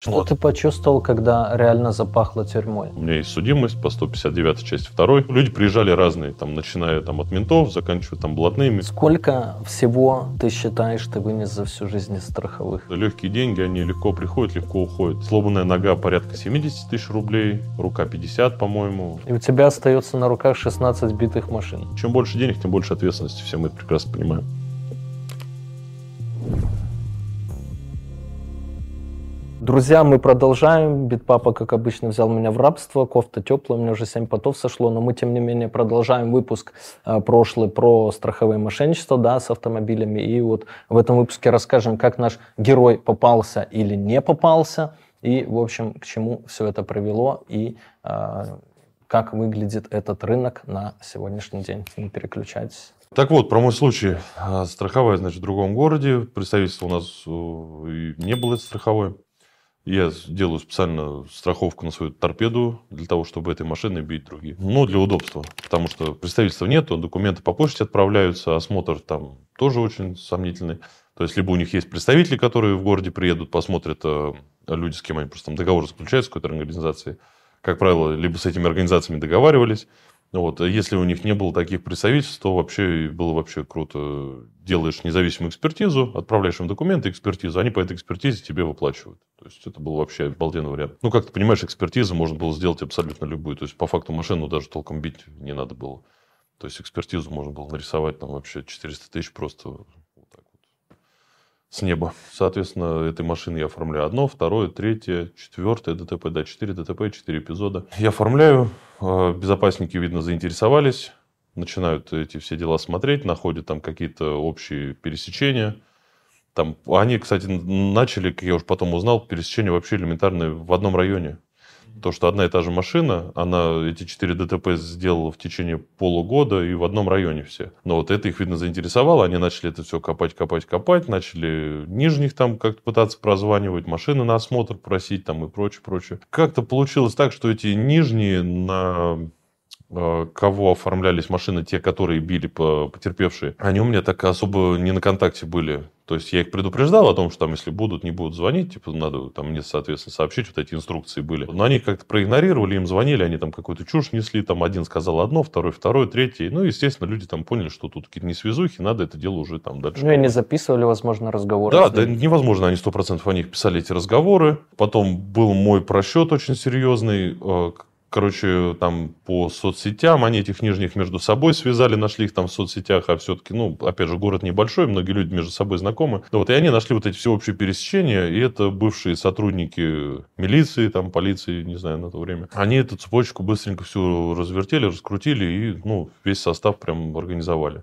Что Вот. ты почувствовал, когда реально запахло тюрьмой? У меня есть судимость по 159 части 2. Люди приезжали разные, там, начиная там, от ментов, заканчивая там блатными. Сколько всего ты считаешь, ты вынес за всю жизнь из страховых? Легкие деньги, они легко приходят, легко уходят. Сломанная нога порядка 70 тысяч рублей, рука 50, по-моему. И у тебя остается на руках 16 битых машин. Чем больше денег, тем больше ответственности. Все мы это прекрасно понимаем. Друзья, мы продолжаем. Битпапа, как обычно, взял меня в рабство. Кофта теплая, у меня уже 7 потов сошло. Но мы, тем не менее, продолжаем выпуск э, прошлый про страховые мошенничества да, с автомобилями. И вот в этом выпуске расскажем, как наш герой попался или не попался. И, в общем, к чему все это привело. И э, как выглядит этот рынок на сегодняшний день. Не переключайтесь. Так вот, про мой случай. А, Страховая, значит, в другом городе. Представительство у нас э, не было страховой. Я делаю специально страховку на свою торпеду для того, чтобы этой машиной бить другие. Ну, для удобства. Потому что представительства нету, документы по почте отправляются, осмотр там тоже очень сомнительный. То есть, либо у них есть представители, которые в городе приедут, посмотрят э, люди, с кем они просто там договор заключают с какой-то организацией. Как правило, либо с этими организациями договаривались. Вот. Если у них не было таких представительств, то вообще было вообще круто. Делаешь независимую экспертизу, отправляешь им документы, экспертизу, они по этой экспертизе тебе выплачивают. То есть это был вообще обалденный вариант. Ну, как ты понимаешь, экспертизу можно было сделать абсолютно любую. То есть по факту машину даже толком бить не надо было. То есть экспертизу можно было нарисовать там вообще 400 тысяч просто с неба. Соответственно, этой машины я оформляю одно, второе, третье, четвертое ДТП, да, 4 ДТП, 4 эпизода. Я оформляю, э, безопасники, видно, заинтересовались, начинают эти все дела смотреть, находят там какие-то общие пересечения. Там, они, кстати, начали, как я уже потом узнал, пересечения вообще элементарные в одном районе. То, что одна и та же машина, она эти 4 ДТП сделала в течение полугода и в одном районе все. Но вот это их, видно, заинтересовало. Они начали это все копать, копать, копать. Начали нижних там как-то пытаться прозванивать, машины на осмотр просить там и прочее, прочее. Как-то получилось так, что эти нижние на э, кого оформлялись машины, те, которые били по потерпевшие, они у меня так особо не на контакте были. То есть я их предупреждал о том, что там, если будут, не будут звонить, типа, надо там мне, соответственно, сообщить, вот эти инструкции были. Но они как-то проигнорировали, им звонили, они там какую-то чушь несли, там один сказал одно, второй, второе, третье. Ну, естественно, люди там поняли, что тут какие-то несвязухи, надо это дело уже там дальше. Ну и не записывали, возможно, разговоры. Да, да, невозможно, они сто процентов о них писали эти разговоры. Потом был мой просчет очень серьезный. Короче, там по соцсетям, они этих нижних между собой связали, нашли их там в соцсетях, а все-таки, ну, опять же, город небольшой, многие люди между собой знакомы. Да вот, и они нашли вот эти всеобщие пересечения, и это бывшие сотрудники милиции, там, полиции, не знаю, на то время. Они эту цепочку быстренько всю развертели, раскрутили и, ну, весь состав прям организовали.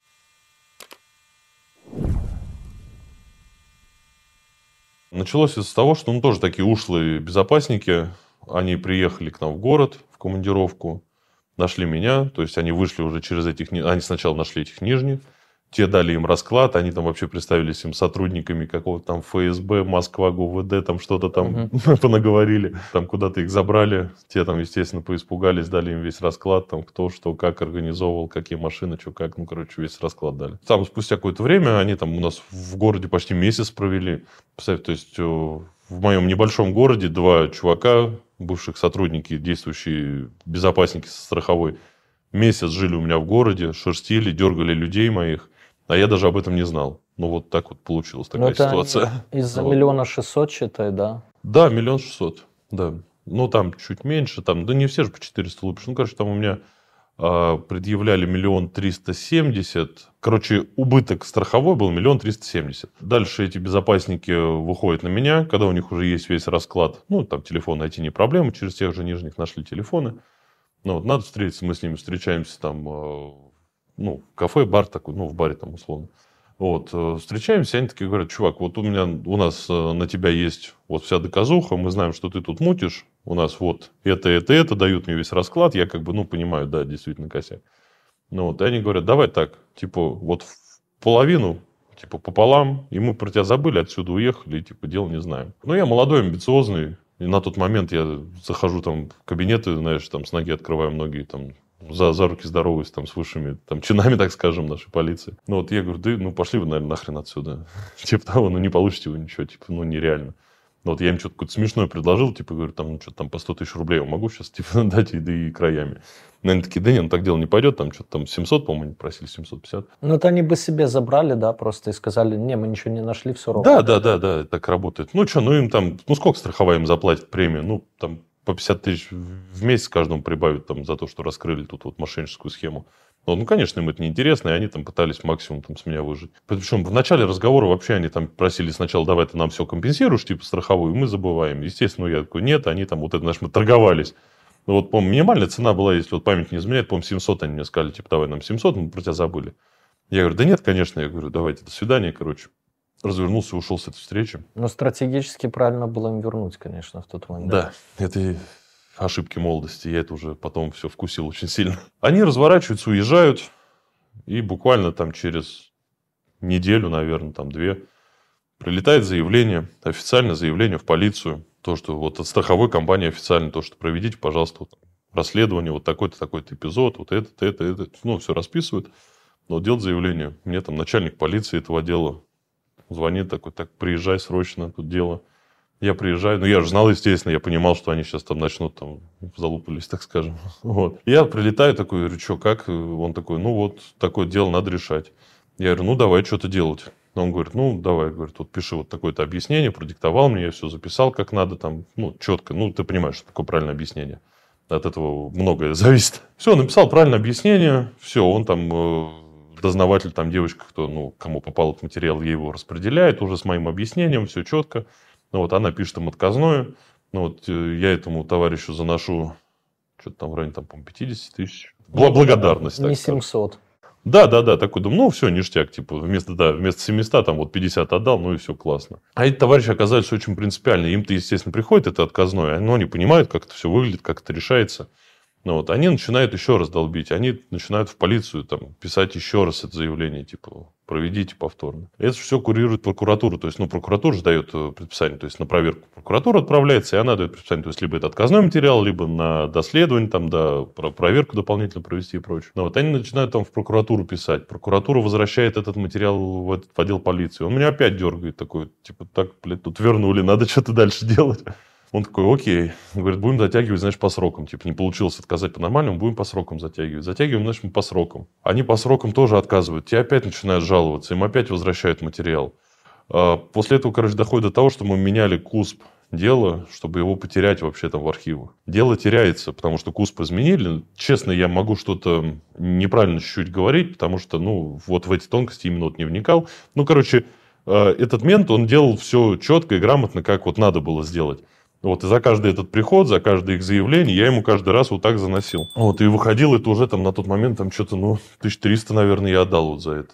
Началось это с того, что ну, тоже такие ушлые безопасники, они приехали к нам в город в командировку, нашли меня, то есть они вышли уже через этих, ни- они сначала нашли этих нижних, те дали им расклад, они там вообще представились им сотрудниками какого-то там ФСБ, Москва, ГУВД, там что-то там понаговорили, там куда-то их забрали, те там, естественно, поиспугались, дали им весь расклад, там кто что, как организовывал, какие машины, что как, ну, короче, весь расклад дали. Там спустя какое-то время они там у нас в городе почти месяц провели, Представь, то есть э, в моем небольшом городе два чувака, бывших сотрудники, действующие безопасники со страховой, месяц жили у меня в городе, шерстили, дергали людей моих, а я даже об этом не знал. Ну, вот так вот получилась Ну, такая это ситуация. Из-за Вот. миллиона шестьсот, считай, да. Да, миллион шестьсот, да. ну, там чуть меньше, там, да не все же по 400 лупишь. Ну, короче, там у меня э, предъявляли миллион триста семьдесят. Короче, убыток страховой был миллион триста семьдесят. Дальше эти безопасники выходят на меня, когда у них уже есть весь расклад. Ну, там телефон найти не проблема, через тех же нижних нашли телефоны. Ну, вот надо встретиться, мы с ними встречаемся там, э, ну, кафе, бар такой, ну, в баре там условно. Вот, э, встречаемся, они такие говорят, чувак, вот у меня, у нас э, на тебя есть вот вся доказуха, мы знаем, что ты тут мутишь, у нас вот это, это, это, дают мне весь расклад, я как бы, ну, понимаю, да, действительно косяк. Ну, вот, и они говорят, давай так, типа, вот половину, типа, пополам, и мы про тебя забыли, отсюда уехали, и, типа, дел не знаем. Ну, я молодой, амбициозный, и на тот момент я захожу там в кабинеты, знаешь, там с ноги открываю многие там за, за руки здороваюсь там с высшими там, чинами, так скажем, нашей полиции. Ну вот я говорю, да ну пошли вы, наверное, нахрен отсюда. типа того, ну не получите вы ничего, типа, ну нереально. Ну, вот я им что-то какое-то смешное предложил, типа, говорю, там, ну, что-то там по 100 тысяч рублей я могу сейчас, типа, дать, и, да и краями. Наверное, такие, да нет, ну, так дело не пойдет, там, что-то там 700, по-моему, просили 750. Ну, это они бы себе забрали, да, просто и сказали, не, мы ничего не нашли, все равно. Да, да, да, да, так работает. Ну, что, ну, им там, ну, сколько страховая им заплатит премию? Ну, там, по 50 тысяч в месяц каждому прибавят там за то, что раскрыли тут вот мошенническую схему. Ну, ну, конечно, им это неинтересно, и они там пытались максимум там с меня выжить. Причем в начале разговора вообще они там просили сначала, давай ты нам все компенсируешь, типа страховую, мы забываем. Естественно, я такой, нет, они там вот это, знаешь, мы торговались. Ну, вот, по минимальная цена была, если вот память не изменяет, по-моему, 700 они мне сказали, типа, давай нам 700, мы про тебя забыли. Я говорю, да нет, конечно. Я говорю, давайте, до свидания, короче. Развернулся и ушел с этой встречи. Но стратегически правильно было им вернуть, конечно, в тот момент. Да, это ошибки молодости. Я это уже потом все вкусил очень сильно. Они разворачиваются, уезжают. И буквально там через неделю, наверное, там две, прилетает заявление, официальное заявление в полицию. То, что вот от страховой компании официально, то, что проведите, пожалуйста, вот, расследование, вот такой-то, такой-то эпизод, вот этот, это, это, ну, все расписывают. Но делать заявление. Мне там начальник полиции этого дела звонит такой, так, приезжай срочно, тут дело. Я приезжаю, ну я же знал, естественно, я понимал, что они сейчас там начнут там залупались, так скажем. Вот. Я прилетаю такой, говорю, что, как? Он такой, ну вот, такое дело надо решать. Я говорю, ну давай что-то делать. Он говорит, ну давай, говорит, вот пиши вот такое-то объяснение, продиктовал мне, я все записал как надо, там, ну четко, ну ты понимаешь, что такое правильное объяснение. От этого многое зависит. Все, написал правильное объяснение, все, он там э, дознаватель, там девочка, кто, ну, кому попал этот материал, ей его распределяет уже с моим объяснением, все четко. Ну, вот она пишет им отказную. Ну, вот э, я этому товарищу заношу что-то там в районе, там, по 50 тысяч. Благодарность. Не 700. Да, да, да, такой думаю, ну все, ништяк, типа, вместо, да, вместо 700 там вот 50 отдал, ну и все классно. А эти товарищи оказались очень принципиальны. Им-то, естественно, приходит это отказное, но они понимают, как это все выглядит, как это решается. Ну, вот, они начинают еще раз долбить, они начинают в полицию там, писать еще раз это заявление, типа, проведите повторно. Это все курирует прокуратура, то есть, ну, прокуратура же дает э, предписание, то есть, на проверку прокуратура отправляется, и она дает предписание, то есть, либо это отказной материал, либо на доследование, там, да, проверку дополнительно провести и прочее. Но вот они начинают там в прокуратуру писать, прокуратура возвращает этот материал в, этот, в отдел полиции, он меня опять дергает такой, типа, так, блядь, тут вернули, надо что-то дальше делать. Он такой, окей. Говорит, будем затягивать, знаешь, по срокам. Типа, не получилось отказать по-нормальному, будем по срокам затягивать. Затягиваем, значит, мы по срокам. Они по срокам тоже отказывают. Те опять начинают жаловаться, им опять возвращают материал. А, после этого, короче, доходит до того, что мы меняли КУСП дела, чтобы его потерять вообще там в архивах. Дело теряется, потому что КУСП изменили. Честно, я могу что-то неправильно чуть-чуть говорить, потому что, ну, вот в эти тонкости именно вот не вникал. Ну, короче, а, этот мент, он делал все четко и грамотно, как вот надо было сделать. Вот, и за каждый этот приход, за каждое их заявление я ему каждый раз вот так заносил. Вот, и выходил это уже там на тот момент, там что-то, ну, 1300, наверное, я отдал вот за это.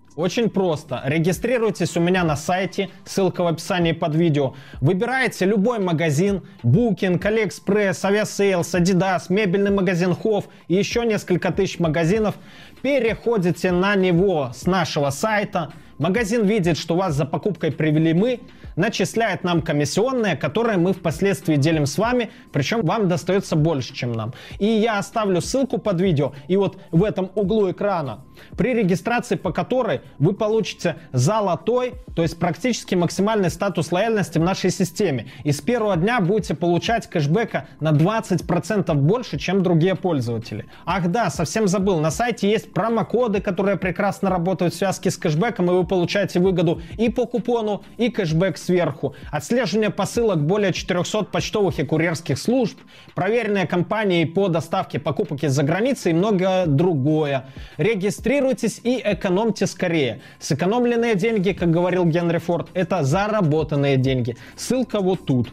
Очень просто. Регистрируйтесь у меня на сайте, ссылка в описании под видео. Выбираете любой магазин, Booking, AliExpress, Aviasales, Adidas, мебельный магазин Hof и еще несколько тысяч магазинов. Переходите на него с нашего сайта. Магазин видит, что вас за покупкой привели мы, начисляет нам комиссионные, которые мы впоследствии делим с вами, причем вам достается больше, чем нам. И я оставлю ссылку под видео, и вот в этом углу экрана, при регистрации по которой вы получите золотой, то есть практически максимальный статус лояльности в нашей системе. И с первого дня будете получать кэшбэка на 20% больше, чем другие пользователи. Ах да, совсем забыл, на сайте есть промокоды, которые прекрасно работают в связке с кэшбэком, и вы получаете выгоду и по купону, и кэшбэк сверху. Отслеживание посылок более 400 почтовых и курьерских служб, проверенные компании по доставке покупок из-за границы и многое другое. Регистрируйтесь и экономьте скорее. Сэкономленные деньги, как говорил Генри Форд, это заработанные деньги. Ссылка вот тут.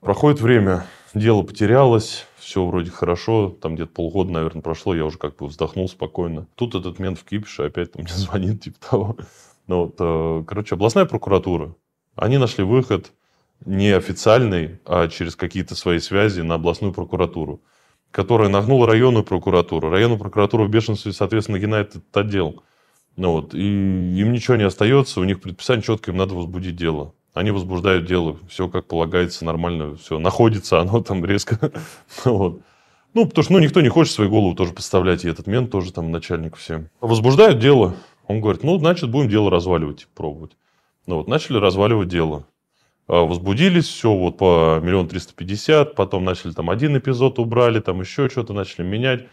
Проходит время, дело потерялось, все вроде хорошо, там где-то полгода, наверное, прошло, я уже как бы вздохнул спокойно. Тут этот мент в кипише опять мне звонит, типа того. Ну, вот, э, короче, областная прокуратура, они нашли выход не официальный, а через какие-то свои связи на областную прокуратуру, которая нагнула районную прокуратуру. Районная прокуратура в бешенстве, соответственно, нагинает этот отдел. Ну, вот, и им ничего не остается, у них предписание четко, им надо возбудить дело. Они возбуждают дело, все как полагается, нормально, все находится, оно там резко. вот. Ну, потому что ну, никто не хочет свою голову тоже подставлять, и этот мент тоже там начальник всем. Возбуждают дело. Он говорит, ну, значит, будем дело разваливать, пробовать. Ну, вот, начали разваливать дело. А, возбудились, все вот по миллион триста пятьдесят, потом начали там один эпизод убрали, там еще что-то начали менять.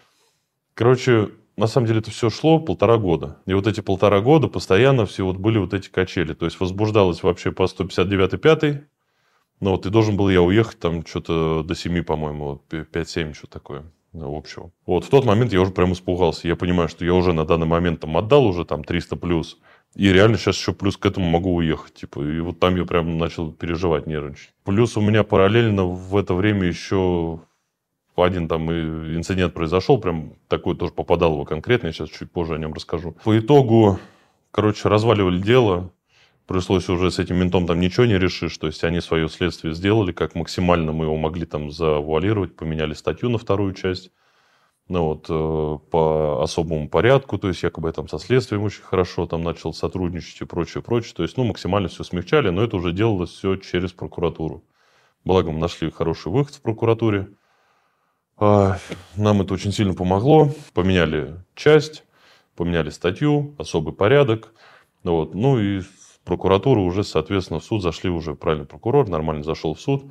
Короче, на самом деле это все шло полтора года. И вот эти полтора года постоянно все вот были вот эти качели. То есть возбуждалось вообще по 159 5 ну вот и должен был я уехать там что-то до 7, по-моему, 5-7, что такое ну, общего. Вот в тот момент я уже прям испугался. Я понимаю, что я уже на данный момент там отдал уже там 300 плюс. И реально сейчас еще плюс к этому могу уехать. Типа, и вот там я прям начал переживать, нервничать. Плюс у меня параллельно в это время еще один там инцидент произошел, прям такой тоже попадал его конкретно, я сейчас чуть позже о нем расскажу. По итогу, короче, разваливали дело, пришлось уже с этим ментом там ничего не решишь, то есть они свое следствие сделали, как максимально мы его могли там завуалировать, поменяли статью на вторую часть, ну вот, э, по особому порядку, то есть якобы я там со следствием очень хорошо там начал сотрудничать и прочее, прочее, то есть, ну, максимально все смягчали, но это уже делалось все через прокуратуру. Благо мы нашли хороший выход в прокуратуре, нам это очень сильно помогло. Поменяли часть, поменяли статью, особый порядок. Вот. Ну и прокуратура уже, соответственно, в суд зашли уже правильный прокурор, нормально зашел в суд.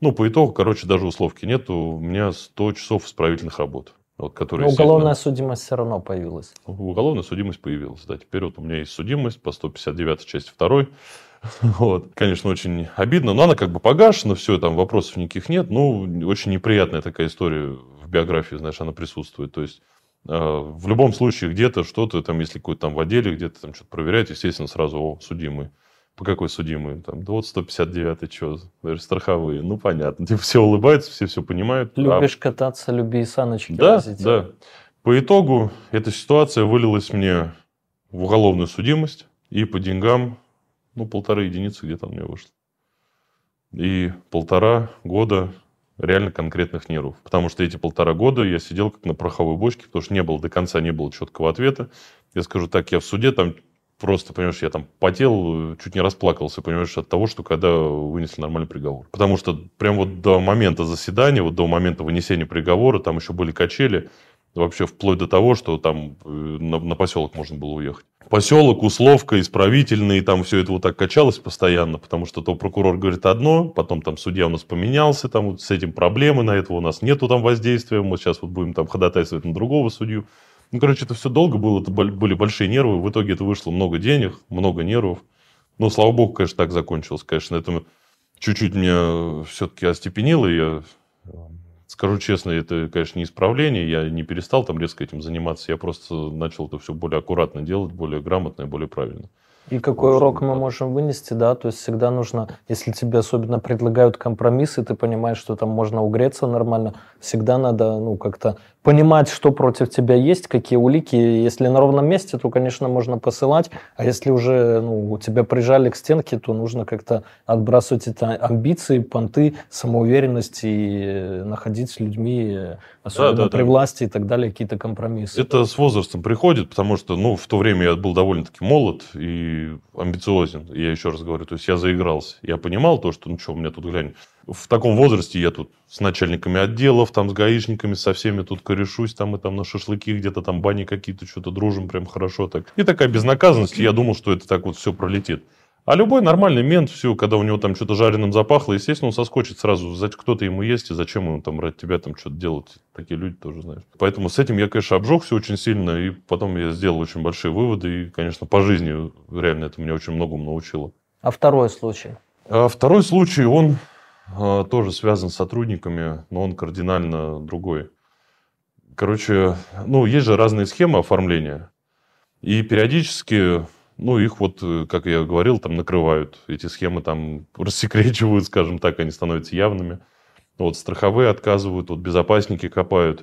Ну, по итогу, короче, даже условки нету. У меня 100 часов исправительных работ. Вот, которые, Но уголовная судимость все равно появилась. Уголовная судимость появилась, да. Теперь вот у меня есть судимость по 159 части 2. Вот. Конечно, очень обидно, но она как бы погашена, все, там вопросов никаких нет. Ну, очень неприятная такая история в биографии, знаешь, она присутствует. То есть, э, в любом случае, где-то что-то, там, если какой-то там в отделе, где-то там что-то проверяют, естественно, сразу, о, судимый. По какой судимый? Там, да вот 159 что, даже страховые. Ну, понятно. Типа все улыбаются, все все понимают. А Любишь а... кататься, люби саночки Да, возить. да. По итогу эта ситуация вылилась мне в уголовную судимость и по деньгам ну, полторы единицы где-то меня вышло. И полтора года реально конкретных нервов. Потому что эти полтора года я сидел как на пороховой бочке, потому что не было до конца, не было четкого ответа. Я скажу так, я в суде там просто, понимаешь, я там потел, чуть не расплакался, понимаешь, от того, что когда вынесли нормальный приговор. Потому что прям вот до момента заседания, вот до момента вынесения приговора, там еще были качели, вообще вплоть до того, что там э, на, на поселок можно было уехать поселок, условка, исправительный, там все это вот так качалось постоянно, потому что то прокурор говорит одно, потом там судья у нас поменялся, там вот с этим проблемы, на этого у нас нету там воздействия, мы сейчас вот будем там ходатайствовать на другого судью. Ну, короче, это все долго было, это были большие нервы, в итоге это вышло много денег, много нервов. Но, слава богу, конечно, так закончилось. Конечно, это чуть-чуть меня все-таки остепенило, я Скажу честно, это, конечно, не исправление. Я не перестал там резко этим заниматься. Я просто начал это все более аккуратно делать, более грамотно и более правильно. И какой урок мы можем вынести, да, то есть всегда нужно, если тебе особенно предлагают компромиссы, ты понимаешь, что там можно угреться нормально, всегда надо, ну, как-то понимать, что против тебя есть, какие улики. Если на ровном месте, то, конечно, можно посылать, а если уже, ну, тебя прижали к стенке, то нужно как-то отбрасывать эти амбиции, понты, самоуверенность и находить с людьми, особенно да, да, при да. власти и так далее, какие-то компромиссы. Это с возрастом приходит, потому что, ну, в то время я был довольно-таки молод и амбициозен, я еще раз говорю, то есть я заигрался. Я понимал то, что, ну, что, у меня тут, глянь, в таком возрасте я тут с начальниками отделов, там с гаишниками, со всеми тут корешусь, там и там на шашлыки где-то там бани какие-то, что-то дружим прям хорошо так. И такая безнаказанность, я думал, что это так вот все пролетит. А любой нормальный мент, все, когда у него там что-то жареным запахло, естественно, он соскочит сразу, кто-то ему есть, и зачем ему там ради тебя там что-то делать. Такие люди тоже знаешь. Поэтому с этим я, конечно, обжегся очень сильно, и потом я сделал очень большие выводы, и, конечно, по жизни реально это меня очень многому научило. А второй случай? А второй случай, он тоже связан с сотрудниками, но он кардинально другой. Короче, ну, есть же разные схемы оформления. И периодически, ну, их вот, как я говорил, там накрывают. Эти схемы там рассекречивают, скажем так, они становятся явными. Вот страховые отказывают, вот безопасники копают.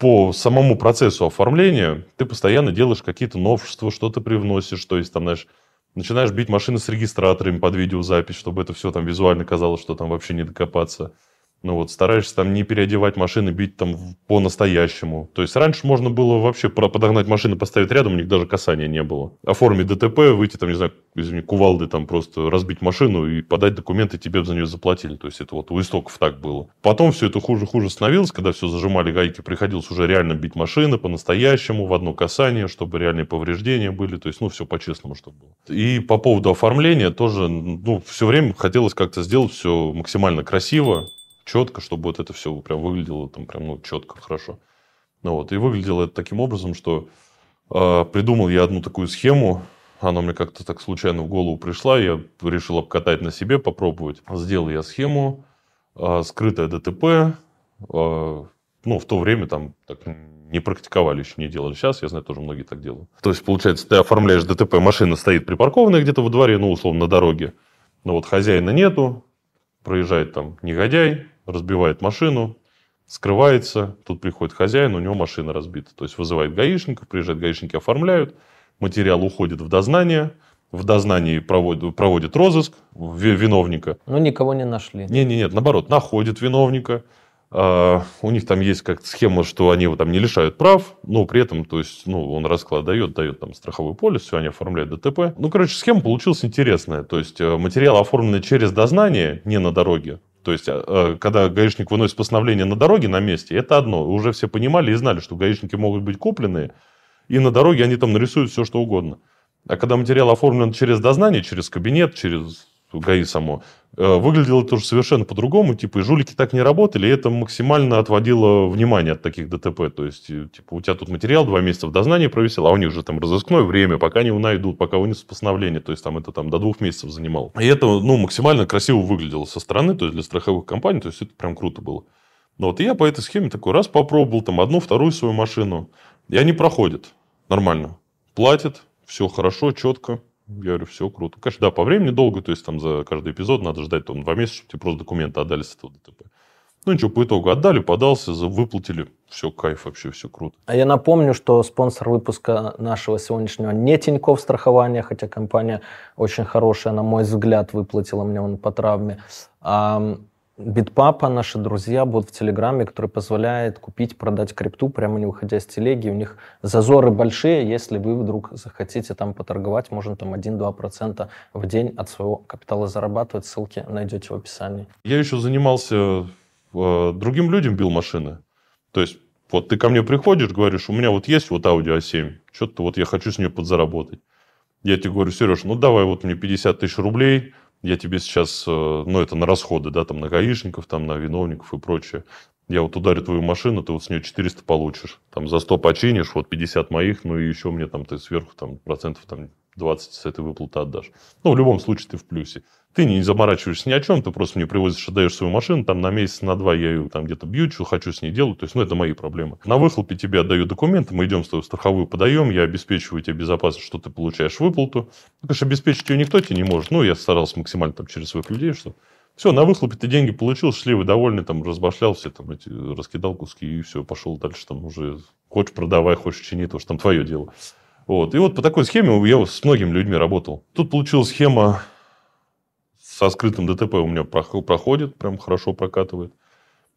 По самому процессу оформления ты постоянно делаешь какие-то новшества, что-то привносишь, то есть там, знаешь, начинаешь бить машины с регистраторами под видеозапись, чтобы это все там визуально казалось, что там вообще не докопаться. Ну вот, стараешься там не переодевать машины, бить там по-настоящему. То есть раньше можно было вообще подогнать машины, поставить рядом, у них даже касания не было. Оформить ДТП, выйти там, не знаю, извини, кувалды там просто разбить машину и подать документы, тебе за нее заплатили. То есть это вот у истоков так было. Потом все это хуже-хуже становилось, когда все зажимали гайки, приходилось уже реально бить машины по-настоящему, в одно касание, чтобы реальные повреждения были. То есть, ну, все по-честному, чтобы было. И по поводу оформления тоже, ну, все время хотелось как-то сделать все максимально красиво четко, чтобы вот это все прям выглядело там прям ну, четко, хорошо. Ну вот, и выглядело это таким образом, что э, придумал я одну такую схему, она мне как-то так случайно в голову пришла, я решил обкатать на себе, попробовать. Сделал я схему, э, скрытое ДТП, э, ну, в то время там так не практиковали, еще не делали. Сейчас, я знаю, тоже многие так делают. То есть, получается, ты оформляешь ДТП, машина стоит припаркованная где-то во дворе, ну, условно, на дороге. Но вот хозяина нету, проезжает там негодяй, разбивает машину, скрывается, тут приходит хозяин, у него машина разбита. То есть вызывает гаишников, приезжают гаишники, оформляют, материал уходит в дознание, в дознании проводит, проводит розыск виновника. Но никого не нашли. Не, не, нет, наоборот, находит виновника, Uh, у них там есть как схема, что они его там не лишают прав, но при этом, то есть, ну, он расклад дает, дает там страховой полис, все, они оформляют ДТП. Ну, короче, схема получилась интересная. То есть, э, материал оформленный через дознание, не на дороге. То есть, э, э, когда гаишник выносит постановление на дороге на месте, это одно. Уже все понимали и знали, что гаишники могут быть купленные, и на дороге они там нарисуют все, что угодно. А когда материал оформлен через дознание, через кабинет, через ГАИ само, э, выглядело тоже совершенно по-другому. Типа, и жулики так не работали, и это максимально отводило внимание от таких ДТП. То есть, типа, у тебя тут материал два месяца в дознании провисел, а у них же там разыскное время, пока его найдут, пока вынесут постановление. То есть, там это там до двух месяцев занимало. И это, ну, максимально красиво выглядело со стороны, то есть, для страховых компаний, то есть, это прям круто было. Ну, вот, и я по этой схеме такой раз попробовал, там, одну, вторую свою машину, и они проходят нормально. Платят, все хорошо, четко. Я говорю, все круто. Конечно, да, по времени долго, то есть там за каждый эпизод надо ждать там два месяца, чтобы тебе просто документы отдали с этого ДТП. Ну ничего, по итогу отдали, подался, выплатили. Все, кайф вообще, все круто. А я напомню, что спонсор выпуска нашего сегодняшнего не Тиньков страхование, хотя компания очень хорошая, на мой взгляд, выплатила мне он по травме. А Битпапа, наши друзья, будут в Телеграме, который позволяет купить, продать крипту, прямо не выходя из телеги. У них зазоры большие, если вы вдруг захотите там поторговать, можно там 1-2% в день от своего капитала зарабатывать. Ссылки найдете в описании. Я еще занимался, э, другим людям бил машины. То есть, вот ты ко мне приходишь, говоришь, у меня вот есть вот Audi A7, что-то вот я хочу с нее подзаработать. Я тебе говорю, Сереж, ну давай вот мне 50 тысяч рублей, я тебе сейчас, э, ну, это на расходы, да, там, на гаишников, там, на виновников и прочее. Я вот ударю твою машину, ты вот с нее 400 получишь. Там за 100 починишь, вот 50 моих, ну и еще мне там ты сверху там процентов там 20 с этой выплаты отдашь. Ну, в любом случае ты в плюсе. Ты не заморачиваешься ни о чем, ты просто мне привозишь, отдаешь свою машину, там на месяц, на два я ее там где-то бью, что хочу с ней делать, то есть, ну, это мои проблемы. На выхлопе тебе отдаю документы, мы идем с тобой страховую подаем, я обеспечиваю тебе безопасность, что ты получаешь выплату. Ну, конечно, обеспечить ее никто тебе не может, ну, я старался максимально там через своих людей, что все, на выхлопе ты деньги получил, счастливый, довольный, там, разбашлял все, там, эти, раскидал куски и все, пошел дальше, там, уже хочешь продавай, хочешь чини, то что там твое дело. Вот. И вот по такой схеме я с многими людьми работал. Тут получилась схема со скрытым ДТП у меня проходит, прям хорошо прокатывает.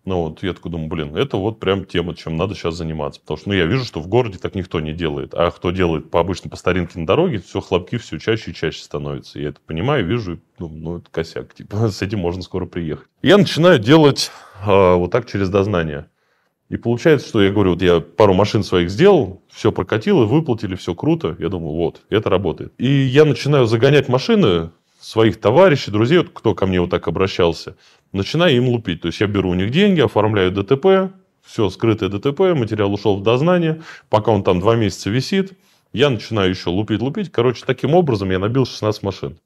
Ну вот, я такой думаю, блин, это вот прям тема, чем надо сейчас заниматься. Потому что, ну, я вижу, что в городе так никто не делает. А кто делает по обычно по старинке на дороге, все хлопки все чаще и чаще становятся. Я это понимаю, вижу, ну, ну это косяк. Типа, с этим можно скоро приехать. Я начинаю делать э, вот так через дознание. И получается, что я говорю, вот я пару машин своих сделал, все прокатило, выплатили, все круто. Я думаю, вот, это работает. И я начинаю загонять машины своих товарищей, друзей, вот, кто ко мне вот так обращался, начинаю им лупить. То есть, я беру у них деньги, оформляю ДТП, все, скрытое ДТП, материал ушел в дознание, пока он там два месяца висит, я начинаю еще лупить, лупить. Короче, таким образом я набил 16 машин.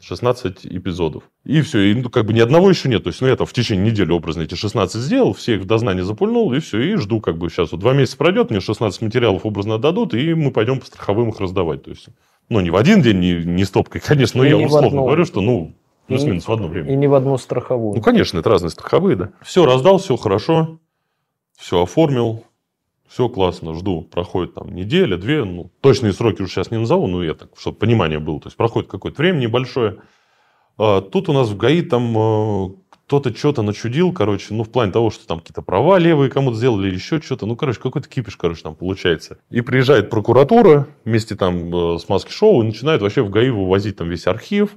16 эпизодов. И все, и ну, как бы ни одного еще нет. То есть, ну, я там в течение недели образно эти 16 сделал, все их в дознание запульнул, и все, и жду, как бы сейчас вот два месяца пройдет, мне 16 материалов образно дадут, и мы пойдем по страховым их раздавать. То есть, ну, не в один день, не, не стопкой, конечно, но и я условно одну... говорю, что, ну, плюс-минус в одно время. И не в одну страховую. Ну, конечно, это разные страховые, да. Все раздал, все хорошо, все оформил, все классно, жду. Проходит там неделя, две, ну, точные сроки уже сейчас не назову, но я так, чтобы понимание было. То есть, проходит какое-то время небольшое. А, тут у нас в ГАИ там э, кто-то что-то начудил, короче, ну, в плане того, что там какие-то права левые кому-то сделали еще что-то. Ну, короче, какой-то кипиш, короче, там получается. И приезжает прокуратура вместе там э, с маски-шоу и начинает вообще в ГАИ вывозить там весь архив,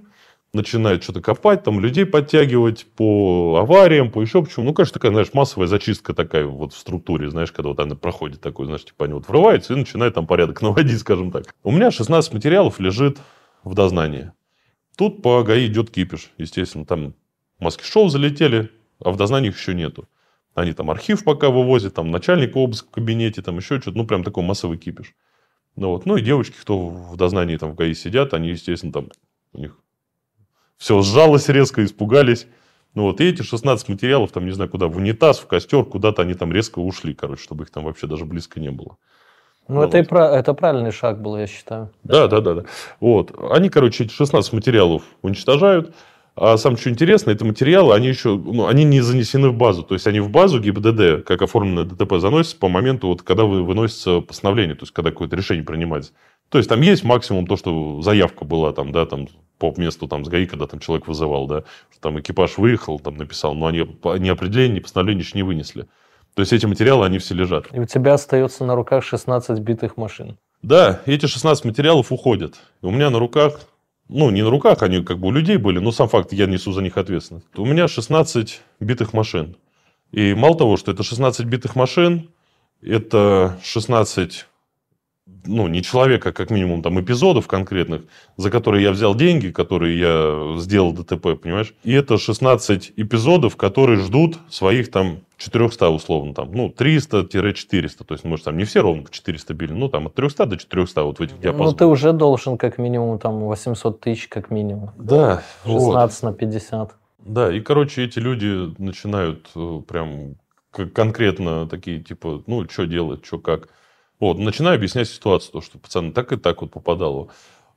начинают что-то копать, там людей подтягивать по авариям, по еще почему. Ну, конечно, такая, знаешь, массовая зачистка такая вот в структуре, знаешь, когда вот она проходит такой, знаешь, типа они вот врываются и начинают там порядок наводить, скажем так. У меня 16 материалов лежит в дознании. Тут по ГАИ идет кипиш, естественно, там маски-шоу залетели, а в дознании их еще нету. Они там архив пока вывозят, там начальник обыск в кабинете, там еще что-то, ну, прям такой массовый кипиш. Ну, вот. ну и девочки, кто в дознании там в ГАИ сидят, они, естественно, там у них все сжалось резко, испугались. Ну вот, и эти 16 материалов, там, не знаю, куда, в унитаз, в костер, куда-то они там резко ушли, короче, чтобы их там вообще даже близко не было. Ну, это, вот. и про, это правильный шаг был, я считаю. Да, да, да, да. Вот. Они, короче, эти 16 материалов уничтожают. А самое что интересно, эти материалы, они еще, ну, они не занесены в базу. То есть, они в базу ГИБДД, как оформленное ДТП, заносятся по моменту, вот, когда вы выносится постановление, то есть, когда какое-то решение принимается. То есть, там есть максимум то, что заявка была там, да, там, по месту там с ГАИ, когда там человек вызывал, да, что там экипаж выехал, там написал, но они ни определения, ни постановления еще не вынесли. То есть эти материалы, они все лежат. И у тебя остается на руках 16 битых машин. Да, эти 16 материалов уходят. И у меня на руках, ну, не на руках, они как бы у людей были, но сам факт, я несу за них ответственность. У меня 16 битых машин. И мало того, что это 16 битых машин, это 16 ну, не человека, а как минимум там эпизодов конкретных, за которые я взял деньги, которые я сделал ДТП, понимаешь? И это 16 эпизодов, которые ждут своих там 400 условно, там, ну, 300-400, то есть, может, там не все ровно по 400 били, ну, там, от 300 до 400 вот в этих диапазонах. Ну, ты уже должен как минимум там 800 тысяч как минимум. Да. 16 вот. на 50. Да, и, короче, эти люди начинают э, прям конкретно такие, типа, ну, что делать, что как. Вот, начинаю объяснять ситуацию, то, что пацаны так и так вот попадало.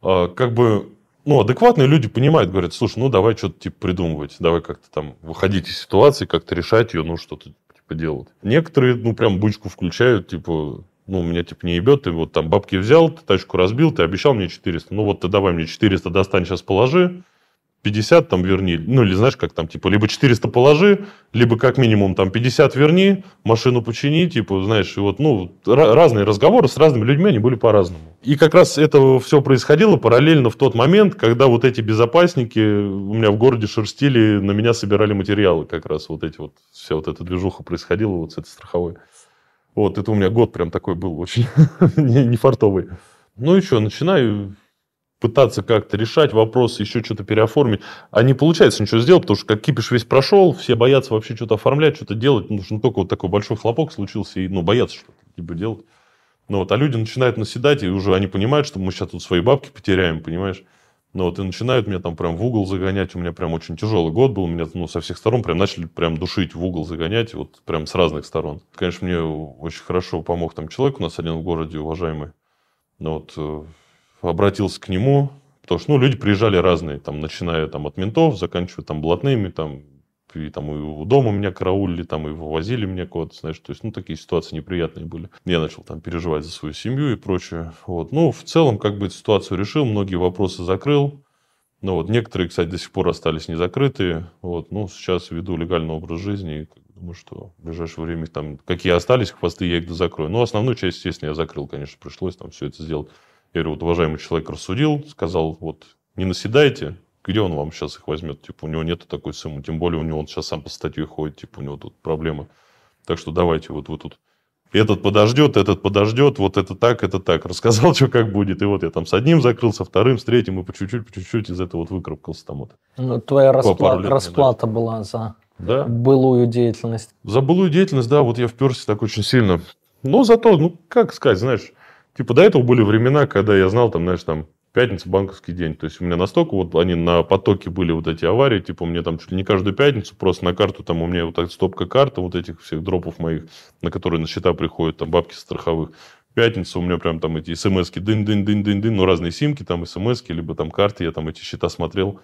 А, как бы, ну, адекватные люди понимают, говорят, слушай, ну, давай что-то типа придумывать, давай как-то там выходить из ситуации, как-то решать ее, ну, что-то типа делать. Некоторые, ну, прям бычку включают, типа, ну, меня типа не ебет, ты вот там бабки взял, ты тачку разбил, ты обещал мне 400, ну, вот ты давай мне 400 достань, сейчас положи, 50 там верни, ну или знаешь, как там, типа, либо 400 положи, либо как минимум там 50 верни, машину почини, типа, знаешь, и вот, ну, разные разговоры с разными людьми, они были по-разному. И как раз это все происходило параллельно в тот момент, когда вот эти безопасники у меня в городе шерстили, на меня собирали материалы, как раз вот эти вот, вся вот эта движуха происходила вот с этой страховой. Вот, это у меня год прям такой был очень не фартовый. Ну и что, начинаю пытаться как-то решать вопросы, еще что-то переоформить. А не получается ничего сделать, потому что как кипиш весь прошел, все боятся вообще что-то оформлять, что-то делать. Ну, ну только вот такой большой хлопок случился, и ну, боятся что-то либо делать. Ну, вот, а люди начинают наседать, и уже они понимают, что мы сейчас тут свои бабки потеряем, понимаешь? Ну, вот, и начинают меня там прям в угол загонять. У меня прям очень тяжелый год был. Меня ну, со всех сторон прям начали прям душить в угол загонять. Вот прям с разных сторон. Конечно, мне очень хорошо помог там человек у нас один в городе, уважаемый. Ну, вот э, обратился к нему, потому что ну, люди приезжали разные, там, начиная там, от ментов, заканчивая там, блатными, там, и там и у дома меня караулили, там и вывозили меня куда-то, знаешь, то есть, ну, такие ситуации неприятные были. Я начал там переживать за свою семью и прочее. Вот. Ну, в целом, как бы ситуацию решил, многие вопросы закрыл. Ну, вот, некоторые, кстати, до сих пор остались не закрытые. Вот, ну, сейчас веду легальный образ жизни и думаю, что в ближайшее время там, какие остались хвосты, я их закрою. Но основную часть, естественно, я закрыл, конечно, пришлось там все это сделать. Я говорю, вот уважаемый человек рассудил, сказал, вот не наседайте, где он вам сейчас их возьмет? Типа, у него нет такой суммы. Тем более, у него он сейчас сам по статье ходит, типа, у него тут проблемы. Так что давайте, вот вы тут этот подождет, этот подождет, вот это так, это так. Рассказал, что как будет. И вот я там с одним закрылся, вторым, с третьим, и по чуть-чуть, по чуть-чуть из этого вот выкарабкался там вот. Ну, твоя распла- расплата была за да. былую деятельность. За былую деятельность, да, вот я вперся так очень сильно. Но зато, ну, как сказать, знаешь, Типа до этого были времена, когда я знал, там, знаешь, там, пятница, банковский день. То есть у меня настолько вот они на потоке были вот эти аварии, типа меня там чуть ли не каждую пятницу просто на карту, там у меня вот так стопка карта вот этих всех дропов моих, на которые на счета приходят, там бабки страховых. Пятница у меня прям там эти смс-ки, дын-дын-дын-дын-дын, ну разные симки, там смс-ки, либо там карты, я там эти счета смотрел.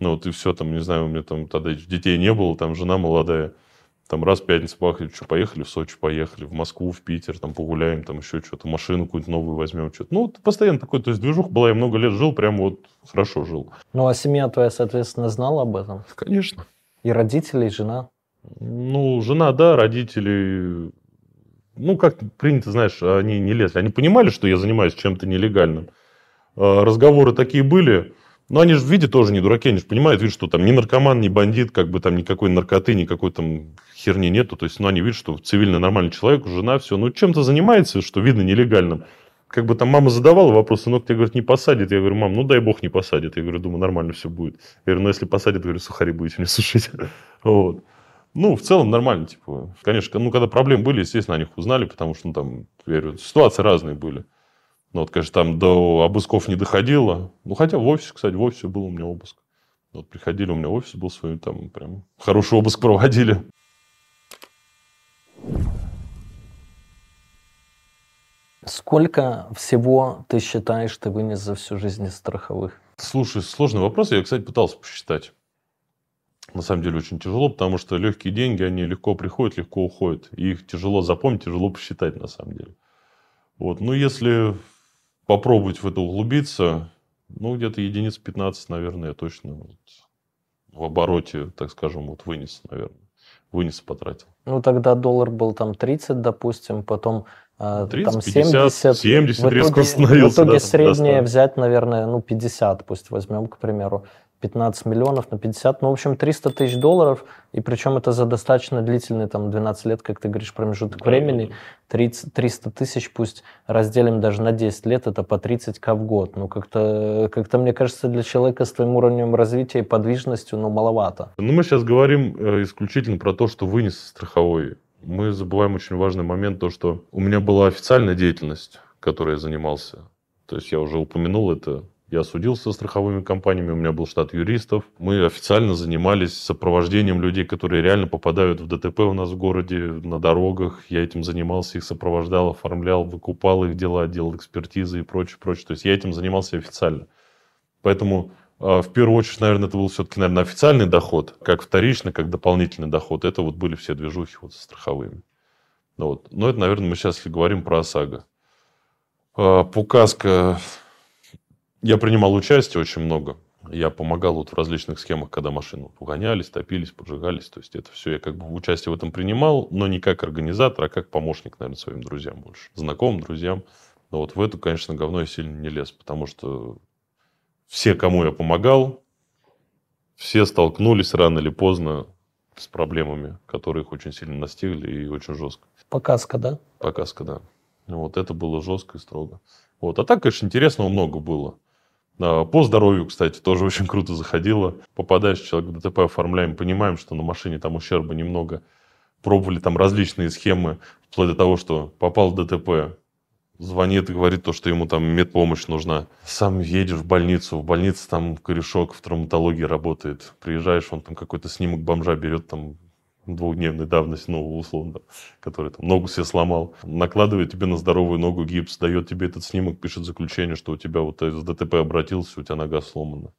Ну вот и все, там, не знаю, у меня там тогда детей не было, там жена молодая. Там раз в пятницу пахнет, что поехали в Сочи, поехали, в Москву, в Питер, там погуляем, там еще что-то, машину какую-нибудь новую возьмем, что-то. Ну, постоянно такой, то есть движуха была, я много лет жил, прям вот хорошо жил. Ну, а семья твоя, соответственно, знала об этом? Конечно. И родители, и жена? Ну, жена, да, родители... Ну, как принято, знаешь, они не лезли. Они понимали, что я занимаюсь чем-то нелегальным. А, разговоры такие были. Но они же, видят, тоже не дураки, они же понимают, видят, что там ни наркоман, ни бандит, как бы там никакой наркоты, никакой там херни нету. То есть, ну, они видят, что цивильный нормальный человек, жена, все, ну, чем-то занимается, что видно нелегальным как бы там мама задавала вопрос, сынок тебе, говорит, не посадит. Я говорю, мам, ну дай бог не посадит. Я говорю, думаю, нормально все будет. Я говорю, ну если посадит, говорю, сухари будете мне сушить. Вот. Ну, в целом нормально, типа. Конечно, ну, когда проблемы были, естественно, о них узнали, потому что, ну, там, я говорю, ситуации разные были. Ну, вот, конечно, там до обысков не доходило. Ну, хотя в офисе, кстати, в офисе был у меня обыск. Вот приходили, у меня офис был свой, там прям хороший обыск проводили. Сколько всего ты считаешь, ты вынес за всю жизнь из страховых? Слушай, сложный вопрос. Я, кстати, пытался посчитать. На самом деле очень тяжело, потому что легкие деньги, они легко приходят, легко уходят. И их тяжело запомнить, тяжело посчитать на самом деле. Вот. Ну, если попробовать в это углубиться, ну, где-то единиц 15, наверное, я точно вот в обороте, так скажем, вот вынес, наверное. Вынес, потратил. Ну, тогда доллар был там 30, допустим, потом 30, там 70, 50, 70 в итоге, резко остановился. В итоге да, среднее взять, наверное, ну 50, пусть возьмем, к примеру. 15 миллионов на 50, ну, в общем, 300 тысяч долларов, и причем это за достаточно длительный, там, 12 лет, как ты говоришь, промежуток да, времени, 30, 300 тысяч пусть разделим даже на 10 лет, это по 30к в год. Ну, как-то, как-то мне кажется, для человека с твоим уровнем развития и подвижностью, ну, маловато. Ну, мы сейчас говорим э, исключительно про то, что вынес страховой мы забываем очень важный момент, то, что у меня была официальная деятельность, которой я занимался. То есть я уже упомянул это. Я судился со страховыми компаниями, у меня был штат юристов. Мы официально занимались сопровождением людей, которые реально попадают в ДТП у нас в городе, на дорогах. Я этим занимался, их сопровождал, оформлял, выкупал их дела, делал экспертизы и прочее, прочее. То есть я этим занимался официально. Поэтому а, в первую очередь, наверное, это был все-таки, наверное, официальный доход, как вторичный, как дополнительный доход. Это вот были все движухи вот со страховыми. Ну вот. Но это, наверное, мы сейчас говорим про ОСАГО. А, Пукаска. Я принимал участие очень много. Я помогал вот в различных схемах, когда машины угонялись, топились, поджигались. То есть это все я как бы участие в этом принимал, но не как организатор, а как помощник, наверное, своим друзьям больше. Знакомым, друзьям. Но вот в эту, конечно, говно я сильно не лез, потому что все, кому я помогал, все столкнулись рано или поздно с проблемами, которые их очень сильно настигли и очень жестко. Показка, да? Показка, да. Вот это было жестко и строго. Вот. А так, конечно, интересного много было. А, по здоровью, кстати, тоже очень круто заходило. Попадаешь человек в ДТП, оформляем, понимаем, что на машине там ущерба немного. Пробовали там различные схемы, вплоть до того, что попал в ДТП, звонит и говорит то, что ему там медпомощь нужна. Сам едешь в больницу, в больнице там корешок в травматологии работает. Приезжаешь, он там какой-то снимок бомжа берет, там двухдневной давности, ну, условно, который там ногу себе сломал, накладывает тебе на здоровую ногу гипс, дает тебе этот снимок, пишет заключение, что у тебя вот из ДТП обратился, у тебя нога сломана.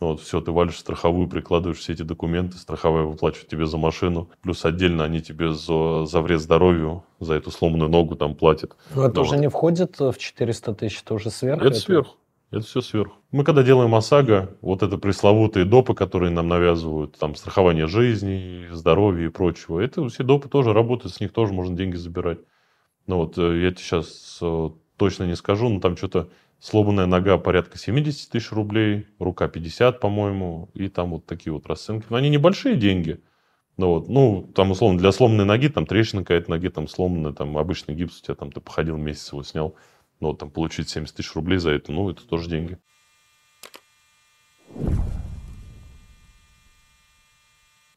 Ну вот, все, ты валишь страховую, прикладываешь все эти документы, страховая выплачивает тебе за машину, плюс отдельно они тебе за, за вред здоровью, за эту сломанную ногу там платят. Но это да, уже не входит в 400 тысяч, это уже сверху? Это, это сверху. Это все сверху. Мы когда делаем ОСАГО, вот это пресловутые допы, которые нам навязывают, там страхование жизни, здоровья и прочего, это все допы тоже работают, с них тоже можно деньги забирать. Ну вот э, я тебе сейчас э, точно не скажу, но там что-то Сломанная нога порядка 70 тысяч рублей, рука 50, по-моему, и там вот такие вот расценки. Но они небольшие деньги. Но вот, ну, там, условно, для сломанной ноги, там трещина какая-то ноги, там сломанная, там обычный гипс у тебя, там ты походил месяц его снял, ну, вот, там получить 70 тысяч рублей за это, ну, это тоже деньги.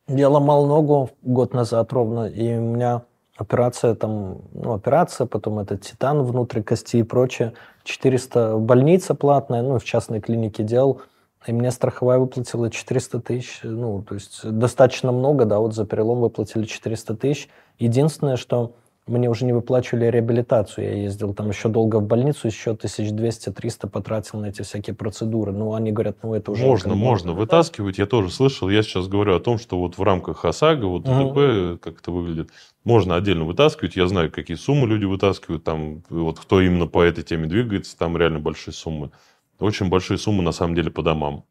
Я ломал ногу год назад ровно, и у меня операция там, ну, операция, потом этот титан внутри кости и прочее. 400 больница платная, ну, в частной клинике делал, и мне страховая выплатила 400 тысяч, ну, то есть достаточно много, да, вот за перелом выплатили 400 тысяч. Единственное, что мне уже не выплачивали реабилитацию. Я ездил там еще долго в больницу, еще 1200-300 потратил на эти всякие процедуры. Ну, они говорят, ну, это уже... Можно, можно вытаскивать. Я тоже слышал. Я сейчас говорю о том, что вот в рамках ОСАГО, вот ДТП, угу. как это выглядит, можно отдельно вытаскивать. Я знаю, какие суммы люди вытаскивают. Там, вот кто именно по этой теме двигается, там реально большие суммы. Очень большие суммы, на самом деле, по домам.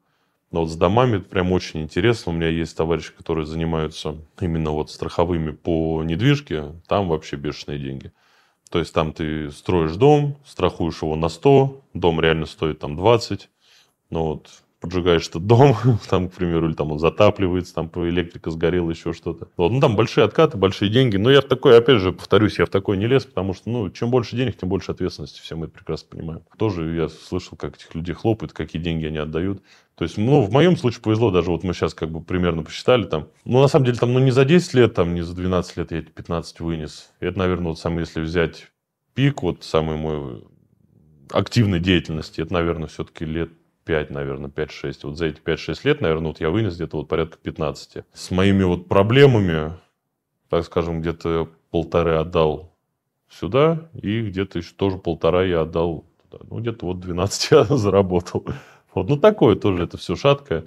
Но вот с домами прям очень интересно. У меня есть товарищи, которые занимаются именно вот страховыми по недвижке. Там вообще бешеные деньги. То есть там ты строишь дом, страхуешь его на 100, дом реально стоит там 20. Но вот поджигаешь этот дом, там, к примеру, или там он затапливается, там электрика сгорела, еще что-то. Вот, ну, там большие откаты, большие деньги. Но я в такой, опять же, повторюсь, я в такой не лез, потому что, ну, чем больше денег, тем больше ответственности. Все мы это прекрасно понимаем. Тоже я слышал, как этих людей хлопают, какие деньги они отдают. То есть, ну, в моем случае повезло, даже вот мы сейчас как бы примерно посчитали там. Ну, на самом деле, там, ну, не за 10 лет, там, не за 12 лет я эти 15 вынес. Это, наверное, вот самый, если взять пик, вот самый мой активной деятельности, это, наверное, все-таки лет 5, наверное, 5-6. Вот за эти 5-6 лет, наверное, вот я вынес где-то вот порядка 15. С моими вот проблемами, так скажем, где-то полторы отдал сюда, и где-то еще тоже полтора я отдал туда. Ну, где-то вот 12 я заработал. Вот, ну, такое тоже, это все шаткое.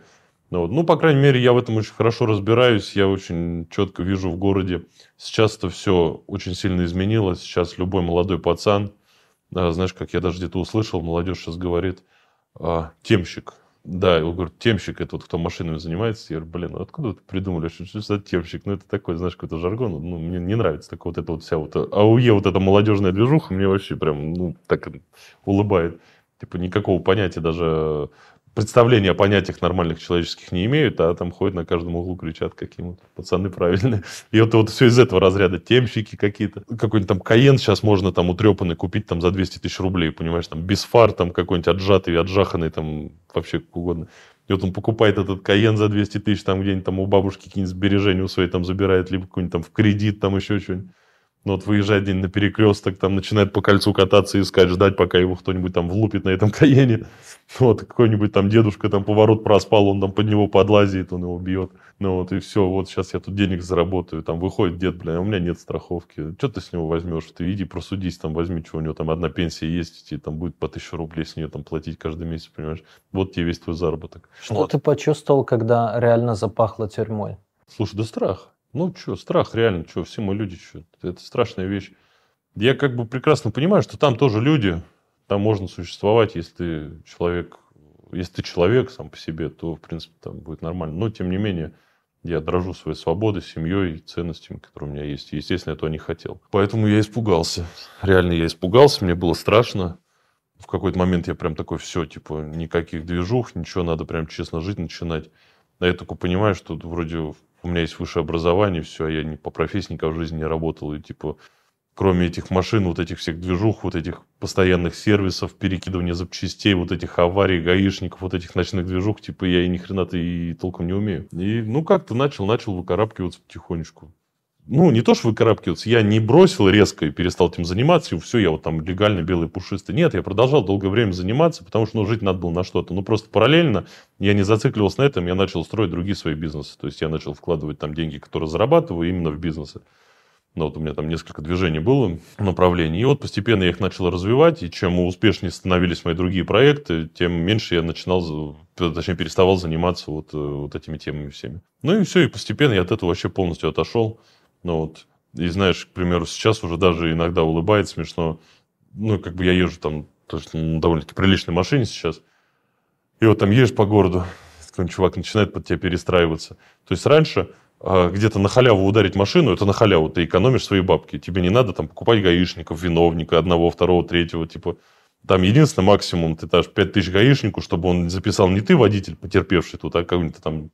Ну, вот. ну, по крайней мере, я в этом очень хорошо разбираюсь, я очень четко вижу в городе. Сейчас это все очень сильно изменилось. Сейчас любой молодой пацан, знаешь, как я даже где-то услышал, молодежь сейчас говорит – а, темщик. Да, он говорит, темщик, это вот кто машинами занимается. Я говорю, блин, откуда вы придумали, что, что за темщик? Ну, это такой, знаешь, какой-то жаргон. Ну, мне не нравится такая вот эта вот вся вот АУЕ, вот эта молодежная движуха, мне вообще прям, ну, так улыбает. Типа никакого понятия даже представления о понятиях нормальных человеческих не имеют, а там ходят на каждом углу, кричат какие-то пацаны правильные. И вот, вот все из этого разряда. Темщики какие-то. Какой-нибудь там Каен сейчас можно там утрепанный купить там за 200 тысяч рублей, понимаешь, там без фар, там какой-нибудь отжатый, отжаханный, там вообще как угодно. И вот он покупает этот Каен за 200 тысяч, там где-нибудь там у бабушки какие-нибудь сбережения у своей там забирает, либо какой-нибудь там в кредит, там еще что-нибудь. Ну, вот выезжает день на перекресток, там начинает по кольцу кататься, искать, ждать, пока его кто-нибудь там влупит на этом Каене. Вот какой-нибудь там дедушка там поворот проспал, он там под него подлазит, он его бьет. Ну вот и все, вот сейчас я тут денег заработаю. Там выходит дед, блин, а у меня нет страховки. Что ты с него возьмешь? Ты иди просудись, там возьми, что у него там одна пенсия есть, тебе там будет по тысячу рублей с нее там платить каждый месяц, понимаешь? Вот тебе весь твой заработок. Что вот. ты почувствовал, когда реально запахло тюрьмой? Слушай, да страх. Ну, что, страх реально, что, все мы люди, что, это страшная вещь. Я как бы прекрасно понимаю, что там тоже люди, там можно существовать, если ты человек, если ты человек сам по себе, то, в принципе, там будет нормально. Но, тем не менее, я дрожу своей свободой, семьей, ценностями, которые у меня есть. И, естественно, я этого не хотел. Поэтому я испугался. Реально я испугался, мне было страшно. В какой-то момент я прям такой, все, типа, никаких движух, ничего, надо прям честно жить, начинать. Я только понимаю, что вроде у меня есть высшее образование, все, я не по профессии никогда в жизни не работал, и типа кроме этих машин, вот этих всех движух, вот этих постоянных сервисов, перекидывания запчастей, вот этих аварий, гаишников, вот этих ночных движух, типа я и ни хрена-то и толком не умею. И ну как-то начал, начал выкарабкиваться потихонечку. Ну, не то, что выкарабкиваться, я не бросил резко и перестал этим заниматься, и все, я вот там легально белый пушистый. Нет, я продолжал долгое время заниматься, потому что, ну, жить надо было на что-то. Ну, просто параллельно я не зацикливался на этом, я начал строить другие свои бизнесы. То есть, я начал вкладывать там деньги, которые зарабатываю, именно в бизнесы. Ну, вот у меня там несколько движений было, направлений. И вот постепенно я их начал развивать, и чем успешнее становились мои другие проекты, тем меньше я начинал, точнее, переставал заниматься вот, э, вот этими темами всеми. Ну и все, и постепенно я от этого вообще полностью отошел. Ну вот, и знаешь, к примеру, сейчас уже даже иногда улыбает смешно. Ну, как бы я езжу там, то есть, ну, довольно-таки приличной машине сейчас. И вот там едешь по городу, какой чувак начинает под тебя перестраиваться. То есть раньше а, где-то на халяву ударить машину, это на халяву, ты экономишь свои бабки. Тебе не надо там покупать гаишников, виновника, одного, второго, третьего, типа. Там единственное максимум, ты дашь 5 тысяч гаишнику, чтобы он записал не ты водитель, потерпевший тут, а какой-нибудь там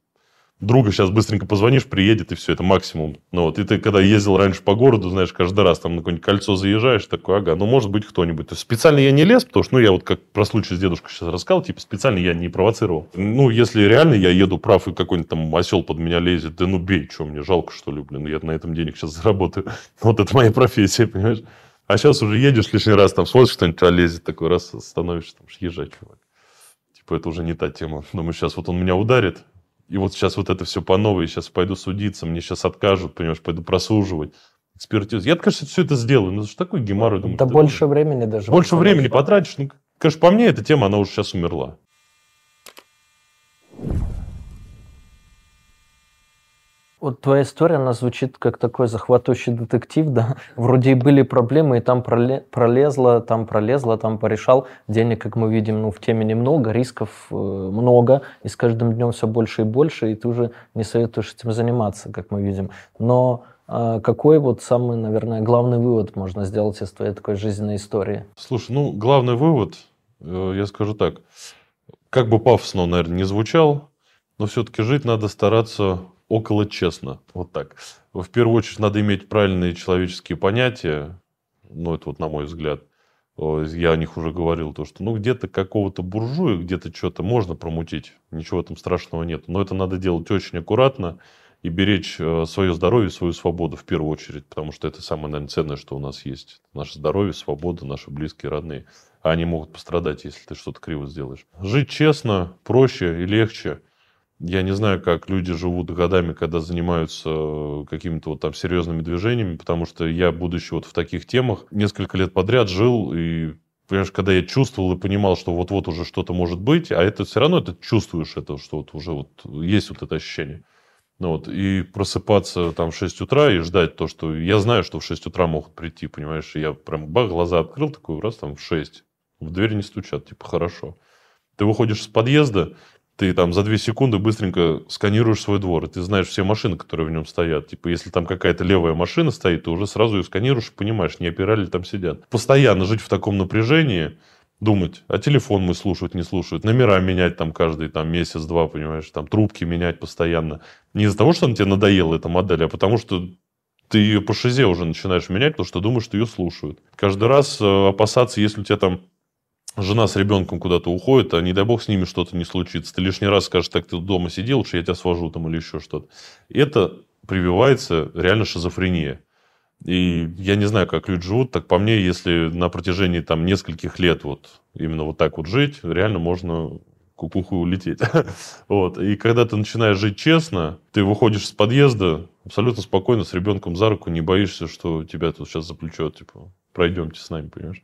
друга сейчас быстренько позвонишь, приедет, и все, это максимум. Ну вот, и ты когда ездил раньше по городу, знаешь, каждый раз там на какое-нибудь кольцо заезжаешь, такой, ага, ну может быть кто-нибудь. То есть специально я не лез, потому что, ну я вот как про случай с дедушкой сейчас рассказал, типа специально я не провоцировал. Ну, если реально я еду прав, и какой-нибудь там осел под меня лезет, да ну бей, что мне жалко, что ли, блин, я на этом денег сейчас заработаю. Вот это моя профессия, понимаешь? А сейчас уже едешь лишний раз, там смотришь, кто-нибудь лезет, такой раз становишься, там, езжай, чувак. Типа, это уже не та тема. Думаю, сейчас вот он меня ударит, и вот сейчас вот это все по новой, сейчас пойду судиться, мне сейчас откажут, понимаешь, пойду просуживать экспертизу. Я, конечно, все это сделаю, но это же такой геморрой. Думаю, да больше думаешь? времени даже. Больше времени потратишь. Ну, конечно, по мне эта тема, она уже сейчас умерла. Вот твоя история, она звучит как такой захватывающий детектив, да? Вроде и были проблемы, и там пролезла, там пролезла, там порешал. Денег, как мы видим, ну, в теме немного, рисков э, много, и с каждым днем все больше и больше, и ты уже не советуешь этим заниматься, как мы видим. Но э, какой вот самый, наверное, главный вывод можно сделать из твоей такой жизненной истории? Слушай, ну, главный вывод, э, я скажу так, как бы пафосно, наверное, не звучал, но все-таки жить надо стараться около честно. Вот так. В первую очередь надо иметь правильные человеческие понятия. Ну, это вот на мой взгляд. Я о них уже говорил, то, что ну где-то какого-то буржуя, где-то что-то можно промутить, ничего там страшного нет. Но это надо делать очень аккуратно и беречь э, свое здоровье, свою свободу в первую очередь, потому что это самое, наверное, ценное, что у нас есть. Наше здоровье, свобода, наши близкие, родные. А они могут пострадать, если ты что-то криво сделаешь. Жить честно, проще и легче – я не знаю, как люди живут годами, когда занимаются э, какими-то вот там серьезными движениями, потому что я, будучи вот в таких темах, несколько лет подряд жил, и понимаешь, когда я чувствовал и понимал, что вот-вот уже что-то может быть, а это все равно это чувствуешь, это, что вот уже вот есть вот это ощущение. Ну вот, и просыпаться там в 6 утра и ждать то, что... Я знаю, что в 6 утра могут прийти, понимаешь, и я прям бах, глаза открыл, такой раз там в 6. В дверь не стучат, типа, хорошо. Ты выходишь с подъезда, ты там за две секунды быстренько сканируешь свой двор, и ты знаешь все машины, которые в нем стоят. Типа, если там какая-то левая машина стоит, ты уже сразу ее сканируешь понимаешь, не опирали там сидят. Постоянно жить в таком напряжении, думать, а телефон мы слушают, не слушают, номера менять там каждый там месяц-два, понимаешь, там трубки менять постоянно. Не из-за того, что она тебе надоела, эта модель, а потому что ты ее по шизе уже начинаешь менять, потому что думаешь, что ее слушают. Каждый раз э, опасаться, если у тебя там жена с ребенком куда-то уходит, а не дай бог с ними что-то не случится. Ты лишний раз скажешь, так ты дома сидел, лучше я тебя свожу там или еще что-то. Это прививается реально шизофрения. И я не знаю, как люди живут, так по мне, если на протяжении там нескольких лет вот именно вот так вот жить, реально можно кукуху улететь. вот. И когда ты начинаешь жить честно, ты выходишь с подъезда абсолютно спокойно с ребенком за руку, не боишься, что тебя тут сейчас за типа, пройдемте с нами, понимаешь?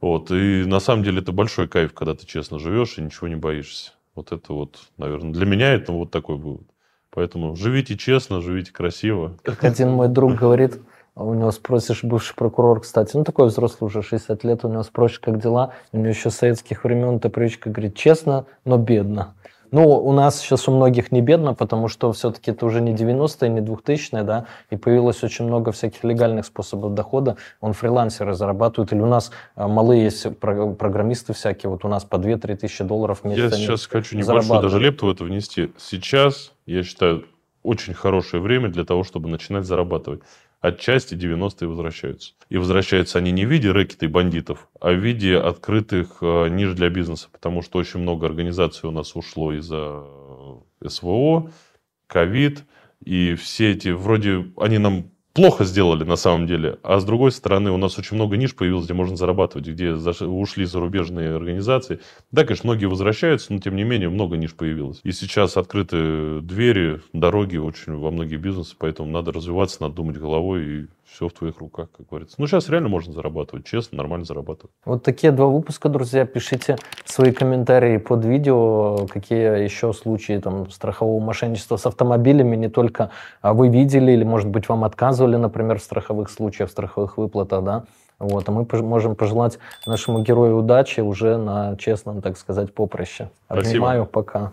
Вот. И на самом деле это большой кайф, когда ты честно живешь и ничего не боишься. Вот это вот, наверное, для меня это вот такой вывод. Поэтому живите честно, живите красиво. Как один мой друг говорит, у него спросишь, бывший прокурор, кстати, ну такой взрослый уже, 60 лет, у него спросишь, как дела, у него еще с советских времен эта привычка говорит, честно, но бедно. Ну, у нас сейчас у многих не бедно, потому что все-таки это уже не 90-е, не 2000-е, да, и появилось очень много всяких легальных способов дохода. Он фрилансеры зарабатывают, или у нас а, малые есть программисты всякие, вот у нас по 2-3 тысячи долларов в месяц. Я сейчас хочу небольшую даже лепту в это внести. Сейчас, я считаю, очень хорошее время для того, чтобы начинать зарабатывать отчасти 90-е возвращаются. И возвращаются они не в виде рэкета и бандитов, а в виде открытых э, ниш для бизнеса, потому что очень много организаций у нас ушло из-за э, СВО, ковид, и все эти, вроде, они нам плохо сделали на самом деле. А с другой стороны, у нас очень много ниш появилось, где можно зарабатывать, где ушли зарубежные организации. Да, конечно, многие возвращаются, но тем не менее много ниш появилось. И сейчас открыты двери, дороги очень во многие бизнесы, поэтому надо развиваться, надо думать головой и все в твоих руках, как говорится. Ну, сейчас реально можно зарабатывать, честно, нормально зарабатывать. Вот такие два выпуска, друзья. Пишите свои комментарии под видео, какие еще случаи там, страхового мошенничества с автомобилями не только а вы видели или, может быть, вам отказывали, например, в страховых случаях, в страховых выплатах, да. Вот, а мы можем пожелать нашему герою удачи уже на честном, так сказать, поприще. Обнимаю, Спасибо. пока.